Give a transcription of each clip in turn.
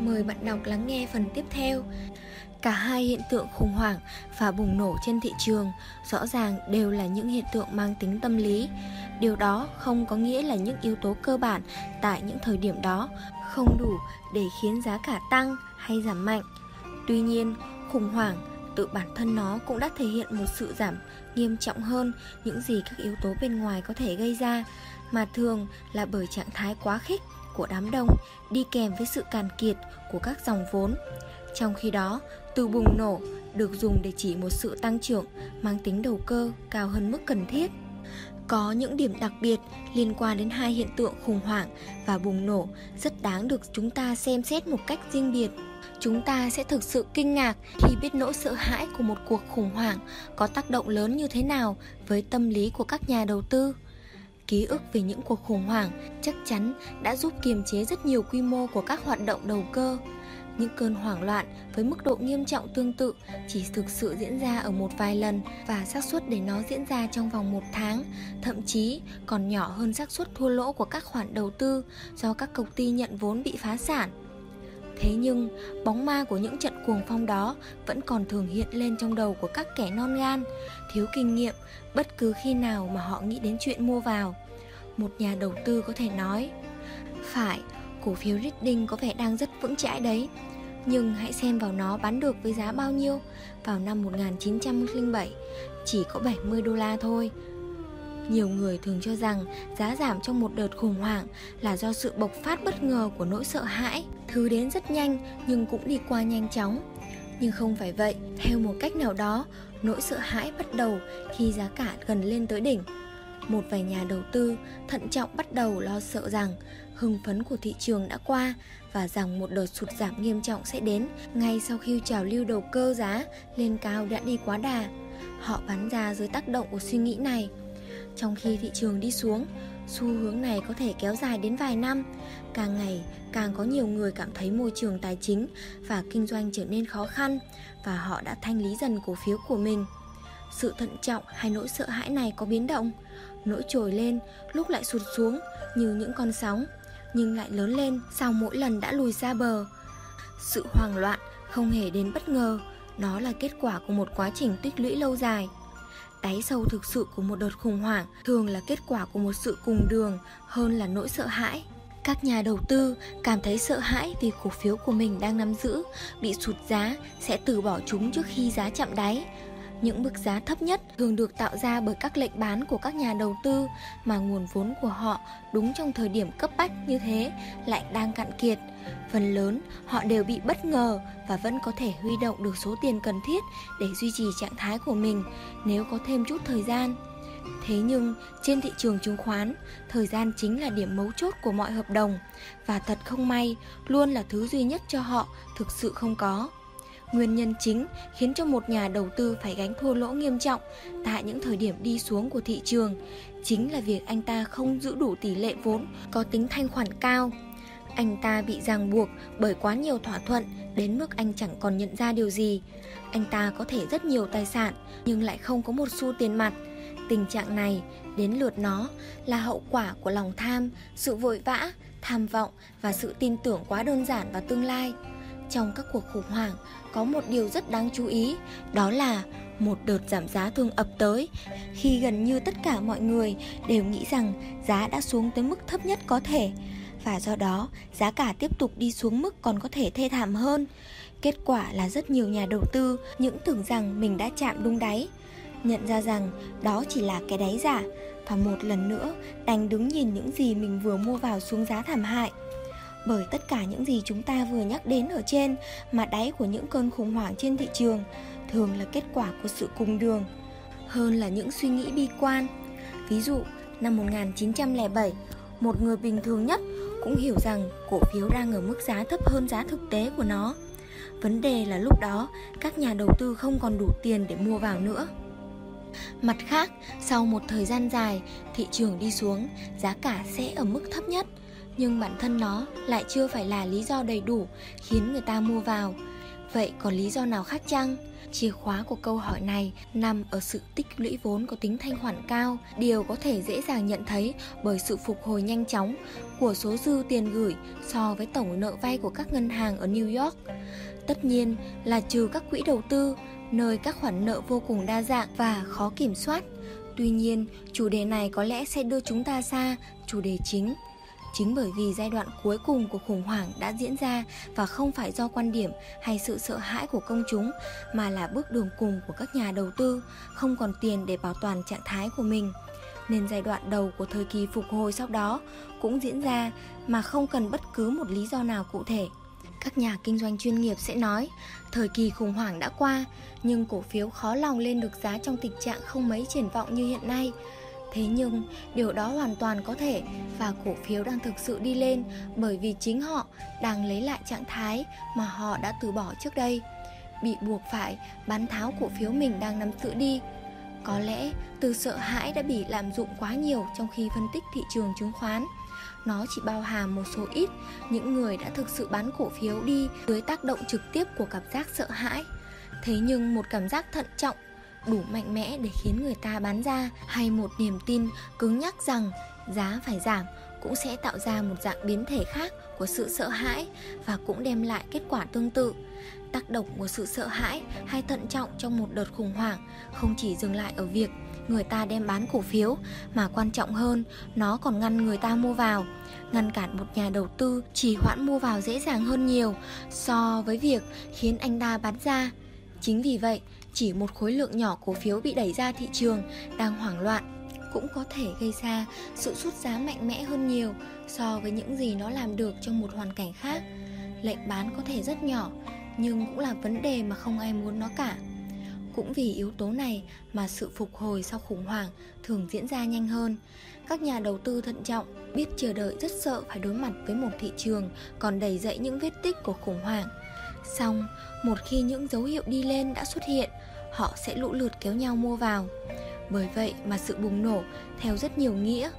Mời bạn đọc lắng nghe phần tiếp theo. Cả hai hiện tượng khủng hoảng và bùng nổ trên thị trường rõ ràng đều là những hiện tượng mang tính tâm lý. Điều đó không có nghĩa là những yếu tố cơ bản tại những thời điểm đó không đủ để khiến giá cả tăng hay giảm mạnh. Tuy nhiên, khủng hoảng tự bản thân nó cũng đã thể hiện một sự giảm nghiêm trọng hơn những gì các yếu tố bên ngoài có thể gây ra, mà thường là bởi trạng thái quá khích của đám đông đi kèm với sự càn kiệt của các dòng vốn. Trong khi đó, từ bùng nổ được dùng để chỉ một sự tăng trưởng mang tính đầu cơ cao hơn mức cần thiết. Có những điểm đặc biệt liên quan đến hai hiện tượng khủng hoảng và bùng nổ rất đáng được chúng ta xem xét một cách riêng biệt. Chúng ta sẽ thực sự kinh ngạc khi biết nỗi sợ hãi của một cuộc khủng hoảng có tác động lớn như thế nào với tâm lý của các nhà đầu tư. Ký ức về những cuộc khủng hoảng chắc chắn đã giúp kiềm chế rất nhiều quy mô của các hoạt động đầu cơ. Những cơn hoảng loạn với mức độ nghiêm trọng tương tự chỉ thực sự diễn ra ở một vài lần và xác suất để nó diễn ra trong vòng một tháng, thậm chí còn nhỏ hơn xác suất thua lỗ của các khoản đầu tư do các công ty nhận vốn bị phá sản. Thế nhưng, bóng ma của những trận cuồng phong đó vẫn còn thường hiện lên trong đầu của các kẻ non gan, thiếu kinh nghiệm bất cứ khi nào mà họ nghĩ đến chuyện mua vào. Một nhà đầu tư có thể nói, phải, cổ phiếu Reading có vẻ đang rất vững chãi đấy, nhưng hãy xem vào nó bán được với giá bao nhiêu vào năm 1907, chỉ có 70 đô la thôi. Nhiều người thường cho rằng giá giảm trong một đợt khủng hoảng là do sự bộc phát bất ngờ của nỗi sợ hãi. Thứ đến rất nhanh nhưng cũng đi qua nhanh chóng. Nhưng không phải vậy, theo một cách nào đó, nỗi sợ hãi bắt đầu khi giá cả gần lên tới đỉnh. Một vài nhà đầu tư thận trọng bắt đầu lo sợ rằng hưng phấn của thị trường đã qua và rằng một đợt sụt giảm nghiêm trọng sẽ đến ngay sau khi trào lưu đầu cơ giá lên cao đã đi quá đà. Họ bán ra dưới tác động của suy nghĩ này. Trong khi thị trường đi xuống, xu hướng này có thể kéo dài đến vài năm. Càng ngày, càng có nhiều người cảm thấy môi trường tài chính và kinh doanh trở nên khó khăn và họ đã thanh lý dần cổ phiếu của mình. Sự thận trọng hay nỗi sợ hãi này có biến động, nỗi trồi lên, lúc lại sụt xuống như những con sóng, nhưng lại lớn lên sau mỗi lần đã lùi xa bờ. Sự hoang loạn không hề đến bất ngờ, nó là kết quả của một quá trình tích lũy lâu dài đáy sâu thực sự của một đợt khủng hoảng thường là kết quả của một sự cùng đường hơn là nỗi sợ hãi. Các nhà đầu tư cảm thấy sợ hãi vì cổ phiếu của mình đang nắm giữ, bị sụt giá, sẽ từ bỏ chúng trước khi giá chạm đáy những mức giá thấp nhất thường được tạo ra bởi các lệnh bán của các nhà đầu tư mà nguồn vốn của họ đúng trong thời điểm cấp bách như thế lại đang cạn kiệt. Phần lớn, họ đều bị bất ngờ và vẫn có thể huy động được số tiền cần thiết để duy trì trạng thái của mình nếu có thêm chút thời gian. Thế nhưng, trên thị trường chứng khoán, thời gian chính là điểm mấu chốt của mọi hợp đồng và thật không may, luôn là thứ duy nhất cho họ thực sự không có. Nguyên nhân chính khiến cho một nhà đầu tư phải gánh thua lỗ nghiêm trọng tại những thời điểm đi xuống của thị trường chính là việc anh ta không giữ đủ tỷ lệ vốn có tính thanh khoản cao. Anh ta bị ràng buộc bởi quá nhiều thỏa thuận đến mức anh chẳng còn nhận ra điều gì. Anh ta có thể rất nhiều tài sản nhưng lại không có một xu tiền mặt. Tình trạng này đến lượt nó là hậu quả của lòng tham, sự vội vã, tham vọng và sự tin tưởng quá đơn giản vào tương lai. Trong các cuộc khủng hoảng, có một điều rất đáng chú ý, đó là một đợt giảm giá thường ập tới khi gần như tất cả mọi người đều nghĩ rằng giá đã xuống tới mức thấp nhất có thể và do đó giá cả tiếp tục đi xuống mức còn có thể thê thảm hơn. Kết quả là rất nhiều nhà đầu tư những tưởng rằng mình đã chạm đúng đáy, nhận ra rằng đó chỉ là cái đáy giả và một lần nữa đành đứng nhìn những gì mình vừa mua vào xuống giá thảm hại bởi tất cả những gì chúng ta vừa nhắc đến ở trên mà đáy của những cơn khủng hoảng trên thị trường thường là kết quả của sự cùng đường hơn là những suy nghĩ bi quan. Ví dụ, năm 1907, một người bình thường nhất cũng hiểu rằng cổ phiếu đang ở mức giá thấp hơn giá thực tế của nó. Vấn đề là lúc đó các nhà đầu tư không còn đủ tiền để mua vào nữa. Mặt khác, sau một thời gian dài, thị trường đi xuống, giá cả sẽ ở mức thấp nhất – nhưng bản thân nó lại chưa phải là lý do đầy đủ khiến người ta mua vào Vậy còn lý do nào khác chăng? Chìa khóa của câu hỏi này nằm ở sự tích lũy vốn có tính thanh khoản cao, điều có thể dễ dàng nhận thấy bởi sự phục hồi nhanh chóng của số dư tiền gửi so với tổng nợ vay của các ngân hàng ở New York. Tất nhiên là trừ các quỹ đầu tư, nơi các khoản nợ vô cùng đa dạng và khó kiểm soát. Tuy nhiên, chủ đề này có lẽ sẽ đưa chúng ta xa chủ đề chính Chính bởi vì giai đoạn cuối cùng của khủng hoảng đã diễn ra và không phải do quan điểm hay sự sợ hãi của công chúng mà là bước đường cùng của các nhà đầu tư không còn tiền để bảo toàn trạng thái của mình. Nên giai đoạn đầu của thời kỳ phục hồi sau đó cũng diễn ra mà không cần bất cứ một lý do nào cụ thể. Các nhà kinh doanh chuyên nghiệp sẽ nói, thời kỳ khủng hoảng đã qua, nhưng cổ phiếu khó lòng lên được giá trong tình trạng không mấy triển vọng như hiện nay. Thế nhưng, điều đó hoàn toàn có thể và cổ phiếu đang thực sự đi lên bởi vì chính họ đang lấy lại trạng thái mà họ đã từ bỏ trước đây. Bị buộc phải bán tháo cổ phiếu mình đang nắm giữ đi. Có lẽ từ sợ hãi đã bị lạm dụng quá nhiều trong khi phân tích thị trường chứng khoán. Nó chỉ bao hàm một số ít những người đã thực sự bán cổ phiếu đi dưới tác động trực tiếp của cảm giác sợ hãi. Thế nhưng một cảm giác thận trọng đủ mạnh mẽ để khiến người ta bán ra, hay một niềm tin cứng nhắc rằng giá phải giảm cũng sẽ tạo ra một dạng biến thể khác của sự sợ hãi và cũng đem lại kết quả tương tự. Tác động của sự sợ hãi hay thận trọng trong một đợt khủng hoảng không chỉ dừng lại ở việc người ta đem bán cổ phiếu, mà quan trọng hơn, nó còn ngăn người ta mua vào. Ngăn cản một nhà đầu tư chỉ hoãn mua vào dễ dàng hơn nhiều so với việc khiến anh ta bán ra. Chính vì vậy chỉ một khối lượng nhỏ cổ phiếu bị đẩy ra thị trường đang hoảng loạn cũng có thể gây ra sự sút giá mạnh mẽ hơn nhiều so với những gì nó làm được trong một hoàn cảnh khác. Lệnh bán có thể rất nhỏ, nhưng cũng là vấn đề mà không ai muốn nó cả. Cũng vì yếu tố này mà sự phục hồi sau khủng hoảng thường diễn ra nhanh hơn. Các nhà đầu tư thận trọng, biết chờ đợi rất sợ phải đối mặt với một thị trường còn đầy dậy những vết tích của khủng hoảng. Xong, một khi những dấu hiệu đi lên đã xuất hiện, họ sẽ lũ lượt kéo nhau mua vào. Bởi vậy mà sự bùng nổ theo rất nhiều nghĩa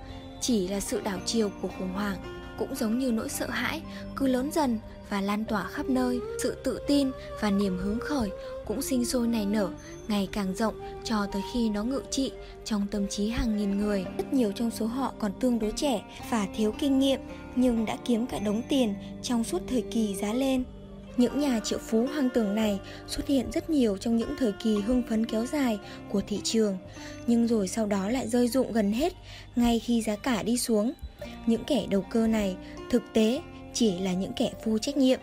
chỉ là sự đảo chiều của khủng hoảng cũng giống như nỗi sợ hãi cứ lớn dần và lan tỏa khắp nơi. Sự tự tin và niềm hứng khởi cũng sinh sôi nảy nở ngày càng rộng cho tới khi nó ngự trị trong tâm trí hàng nghìn người. Rất nhiều trong số họ còn tương đối trẻ và thiếu kinh nghiệm nhưng đã kiếm cả đống tiền trong suốt thời kỳ giá lên những nhà triệu phú hoang tưởng này xuất hiện rất nhiều trong những thời kỳ hưng phấn kéo dài của thị trường, nhưng rồi sau đó lại rơi rụng gần hết ngay khi giá cả đi xuống. Những kẻ đầu cơ này thực tế chỉ là những kẻ vô trách nhiệm.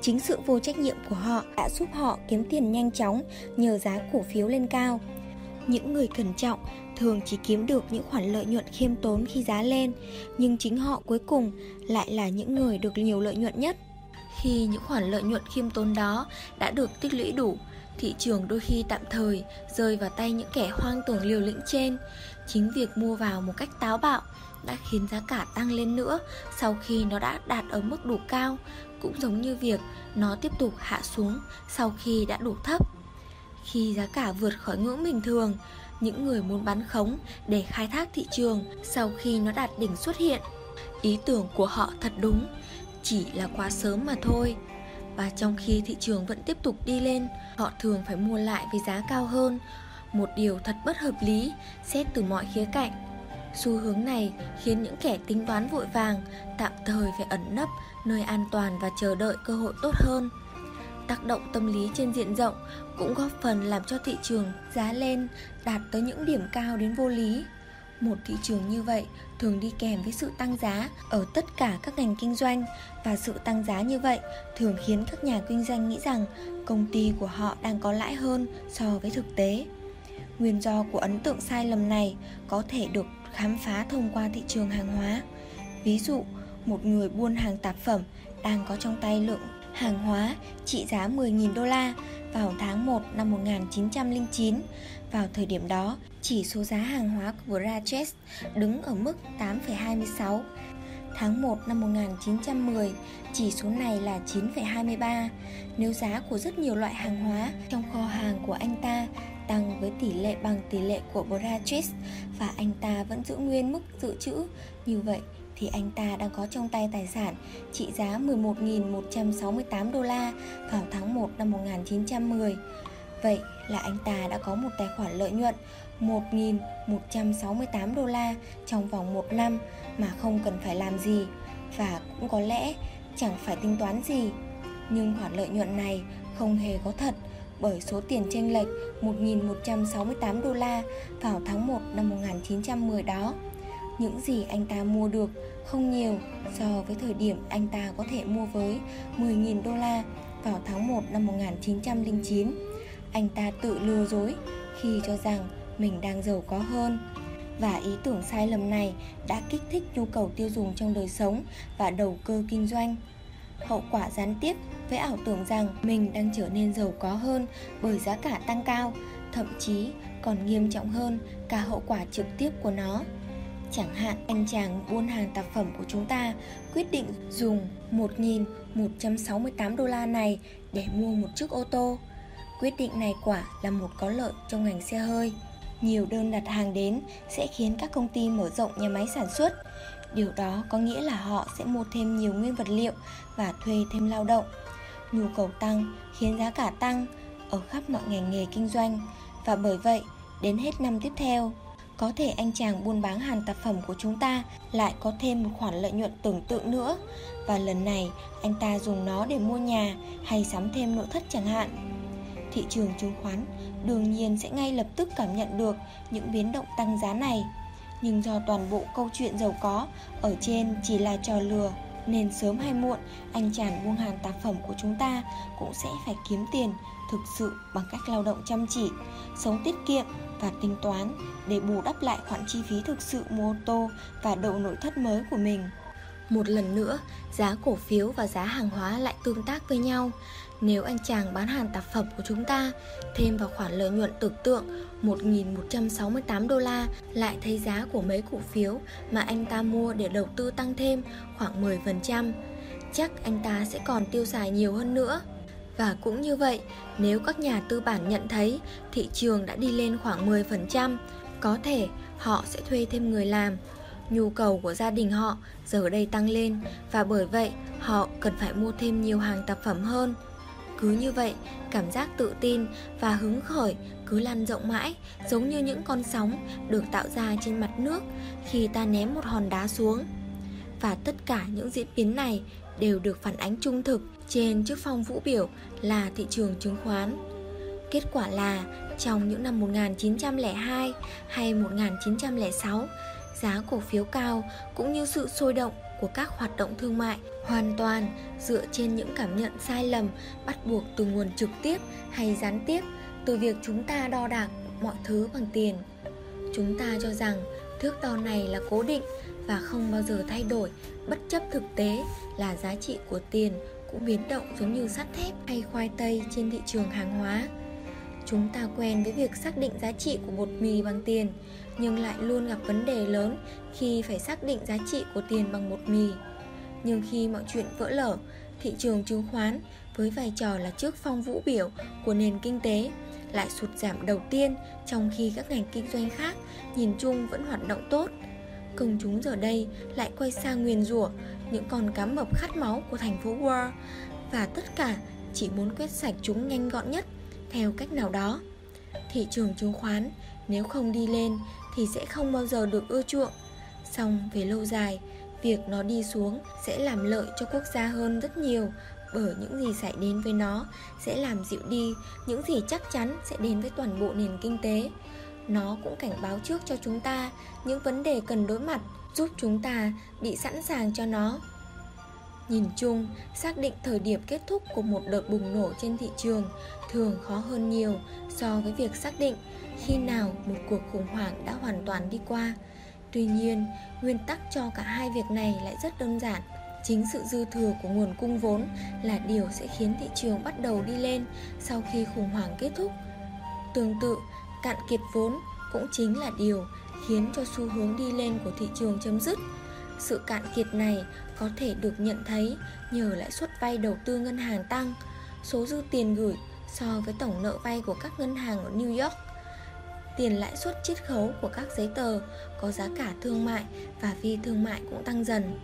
Chính sự vô trách nhiệm của họ đã giúp họ kiếm tiền nhanh chóng nhờ giá cổ phiếu lên cao. Những người cẩn trọng thường chỉ kiếm được những khoản lợi nhuận khiêm tốn khi giá lên, nhưng chính họ cuối cùng lại là những người được nhiều lợi nhuận nhất. Khi những khoản lợi nhuận khiêm tốn đó đã được tích lũy đủ, thị trường đôi khi tạm thời rơi vào tay những kẻ hoang tưởng liều lĩnh trên. Chính việc mua vào một cách táo bạo đã khiến giá cả tăng lên nữa sau khi nó đã đạt ở mức đủ cao, cũng giống như việc nó tiếp tục hạ xuống sau khi đã đủ thấp. Khi giá cả vượt khỏi ngưỡng bình thường, những người muốn bán khống để khai thác thị trường sau khi nó đạt đỉnh xuất hiện. Ý tưởng của họ thật đúng, chỉ là quá sớm mà thôi. Và trong khi thị trường vẫn tiếp tục đi lên, họ thường phải mua lại với giá cao hơn. Một điều thật bất hợp lý, xét từ mọi khía cạnh. Xu hướng này khiến những kẻ tính toán vội vàng, tạm thời phải ẩn nấp nơi an toàn và chờ đợi cơ hội tốt hơn. Tác động tâm lý trên diện rộng cũng góp phần làm cho thị trường giá lên đạt tới những điểm cao đến vô lý một thị trường như vậy thường đi kèm với sự tăng giá ở tất cả các ngành kinh doanh và sự tăng giá như vậy thường khiến các nhà kinh doanh nghĩ rằng công ty của họ đang có lãi hơn so với thực tế. Nguyên do của ấn tượng sai lầm này có thể được khám phá thông qua thị trường hàng hóa. Ví dụ, một người buôn hàng tạp phẩm đang có trong tay lượng hàng hóa trị giá 10.000 đô la vào tháng 1 năm 1909. Vào thời điểm đó, chỉ số giá hàng hóa của Rajes đứng ở mức 8,26. Tháng 1 năm 1910, chỉ số này là 9,23. Nếu giá của rất nhiều loại hàng hóa trong kho hàng của anh ta tăng với tỷ lệ bằng tỷ lệ của Braches và anh ta vẫn giữ nguyên mức dự trữ, như vậy thì anh ta đang có trong tay tài sản trị giá 11.168 đô la vào tháng 1 năm 1910. Vậy là anh ta đã có một tài khoản lợi nhuận 1.168 đô la trong vòng một năm mà không cần phải làm gì và cũng có lẽ chẳng phải tính toán gì. Nhưng khoản lợi nhuận này không hề có thật bởi số tiền chênh lệch 1.168 đô la vào tháng 1 năm 1910 đó. Những gì anh ta mua được không nhiều so với thời điểm anh ta có thể mua với 10.000 đô la vào tháng 1 năm 1909. Anh ta tự lừa dối khi cho rằng mình đang giàu có hơn. Và ý tưởng sai lầm này đã kích thích nhu cầu tiêu dùng trong đời sống và đầu cơ kinh doanh. Hậu quả gián tiếp với ảo tưởng rằng mình đang trở nên giàu có hơn bởi giá cả tăng cao, thậm chí còn nghiêm trọng hơn cả hậu quả trực tiếp của nó. Chẳng hạn, anh chàng buôn hàng tạp phẩm của chúng ta quyết định dùng 1.168 đô la này để mua một chiếc ô tô. Quyết định này quả là một có lợi trong ngành xe hơi. Nhiều đơn đặt hàng đến sẽ khiến các công ty mở rộng nhà máy sản xuất. Điều đó có nghĩa là họ sẽ mua thêm nhiều nguyên vật liệu và thuê thêm lao động. Nhu cầu tăng khiến giá cả tăng ở khắp mọi ngành nghề kinh doanh và bởi vậy, đến hết năm tiếp theo có thể anh chàng buôn bán hàng tạp phẩm của chúng ta lại có thêm một khoản lợi nhuận tưởng tượng nữa. Và lần này, anh ta dùng nó để mua nhà hay sắm thêm nội thất chẳng hạn. Thị trường chứng khoán đương nhiên sẽ ngay lập tức cảm nhận được những biến động tăng giá này. Nhưng do toàn bộ câu chuyện giàu có ở trên chỉ là trò lừa, nên sớm hay muộn, anh chàng buôn hàng tạp phẩm của chúng ta cũng sẽ phải kiếm tiền thực sự bằng cách lao động chăm chỉ, sống tiết kiệm và tính toán để bù đắp lại khoản chi phí thực sự mua ô tô và đầu nội thất mới của mình một lần nữa giá cổ phiếu và giá hàng hóa lại tương tác với nhau nếu anh chàng bán hàng tạp phẩm của chúng ta thêm vào khoản lợi nhuận tưởng tượng 1.168 đô la lại thấy giá của mấy cổ phiếu mà anh ta mua để đầu tư tăng thêm khoảng 10%, chắc anh ta sẽ còn tiêu xài nhiều hơn nữa. Và cũng như vậy, nếu các nhà tư bản nhận thấy thị trường đã đi lên khoảng 10%, có thể họ sẽ thuê thêm người làm. Nhu cầu của gia đình họ giờ đây tăng lên và bởi vậy họ cần phải mua thêm nhiều hàng tạp phẩm hơn. Cứ như vậy, cảm giác tự tin và hứng khởi cứ lan rộng mãi, giống như những con sóng được tạo ra trên mặt nước khi ta ném một hòn đá xuống. Và tất cả những diễn biến này đều được phản ánh trung thực trên chiếc phong vũ biểu là thị trường chứng khoán. Kết quả là trong những năm 1902 hay 1906, giá cổ phiếu cao cũng như sự sôi động của các hoạt động thương mại hoàn toàn dựa trên những cảm nhận sai lầm bắt buộc từ nguồn trực tiếp hay gián tiếp từ việc chúng ta đo đạc mọi thứ bằng tiền. Chúng ta cho rằng thước đo này là cố định và không bao giờ thay đổi bất chấp thực tế là giá trị của tiền cũng biến động giống như sắt thép hay khoai tây trên thị trường hàng hóa. Chúng ta quen với việc xác định giá trị của bột mì bằng tiền, nhưng lại luôn gặp vấn đề lớn khi phải xác định giá trị của tiền bằng bột mì. Nhưng khi mọi chuyện vỡ lở, thị trường chứng khoán với vai trò là trước phong vũ biểu của nền kinh tế lại sụt giảm đầu tiên trong khi các ngành kinh doanh khác nhìn chung vẫn hoạt động tốt. Công chúng giờ đây lại quay sang nguyền rủa những con cá mập khát máu của thành phố Wall và tất cả chỉ muốn quét sạch chúng nhanh gọn nhất theo cách nào đó. Thị trường chứng khoán nếu không đi lên thì sẽ không bao giờ được ưa chuộng. Xong về lâu dài, việc nó đi xuống sẽ làm lợi cho quốc gia hơn rất nhiều bởi những gì xảy đến với nó sẽ làm dịu đi những gì chắc chắn sẽ đến với toàn bộ nền kinh tế. Nó cũng cảnh báo trước cho chúng ta những vấn đề cần đối mặt, giúp chúng ta bị sẵn sàng cho nó. Nhìn chung, xác định thời điểm kết thúc của một đợt bùng nổ trên thị trường thường khó hơn nhiều so với việc xác định khi nào một cuộc khủng hoảng đã hoàn toàn đi qua. Tuy nhiên, nguyên tắc cho cả hai việc này lại rất đơn giản. Chính sự dư thừa của nguồn cung vốn là điều sẽ khiến thị trường bắt đầu đi lên sau khi khủng hoảng kết thúc. Tương tự, cạn kiệt vốn cũng chính là điều khiến cho xu hướng đi lên của thị trường chấm dứt. Sự cạn kiệt này có thể được nhận thấy nhờ lãi suất vay đầu tư ngân hàng tăng, số dư tiền gửi so với tổng nợ vay của các ngân hàng ở New York tiền lãi suất chiết khấu của các giấy tờ có giá cả thương mại và phi thương mại cũng tăng dần.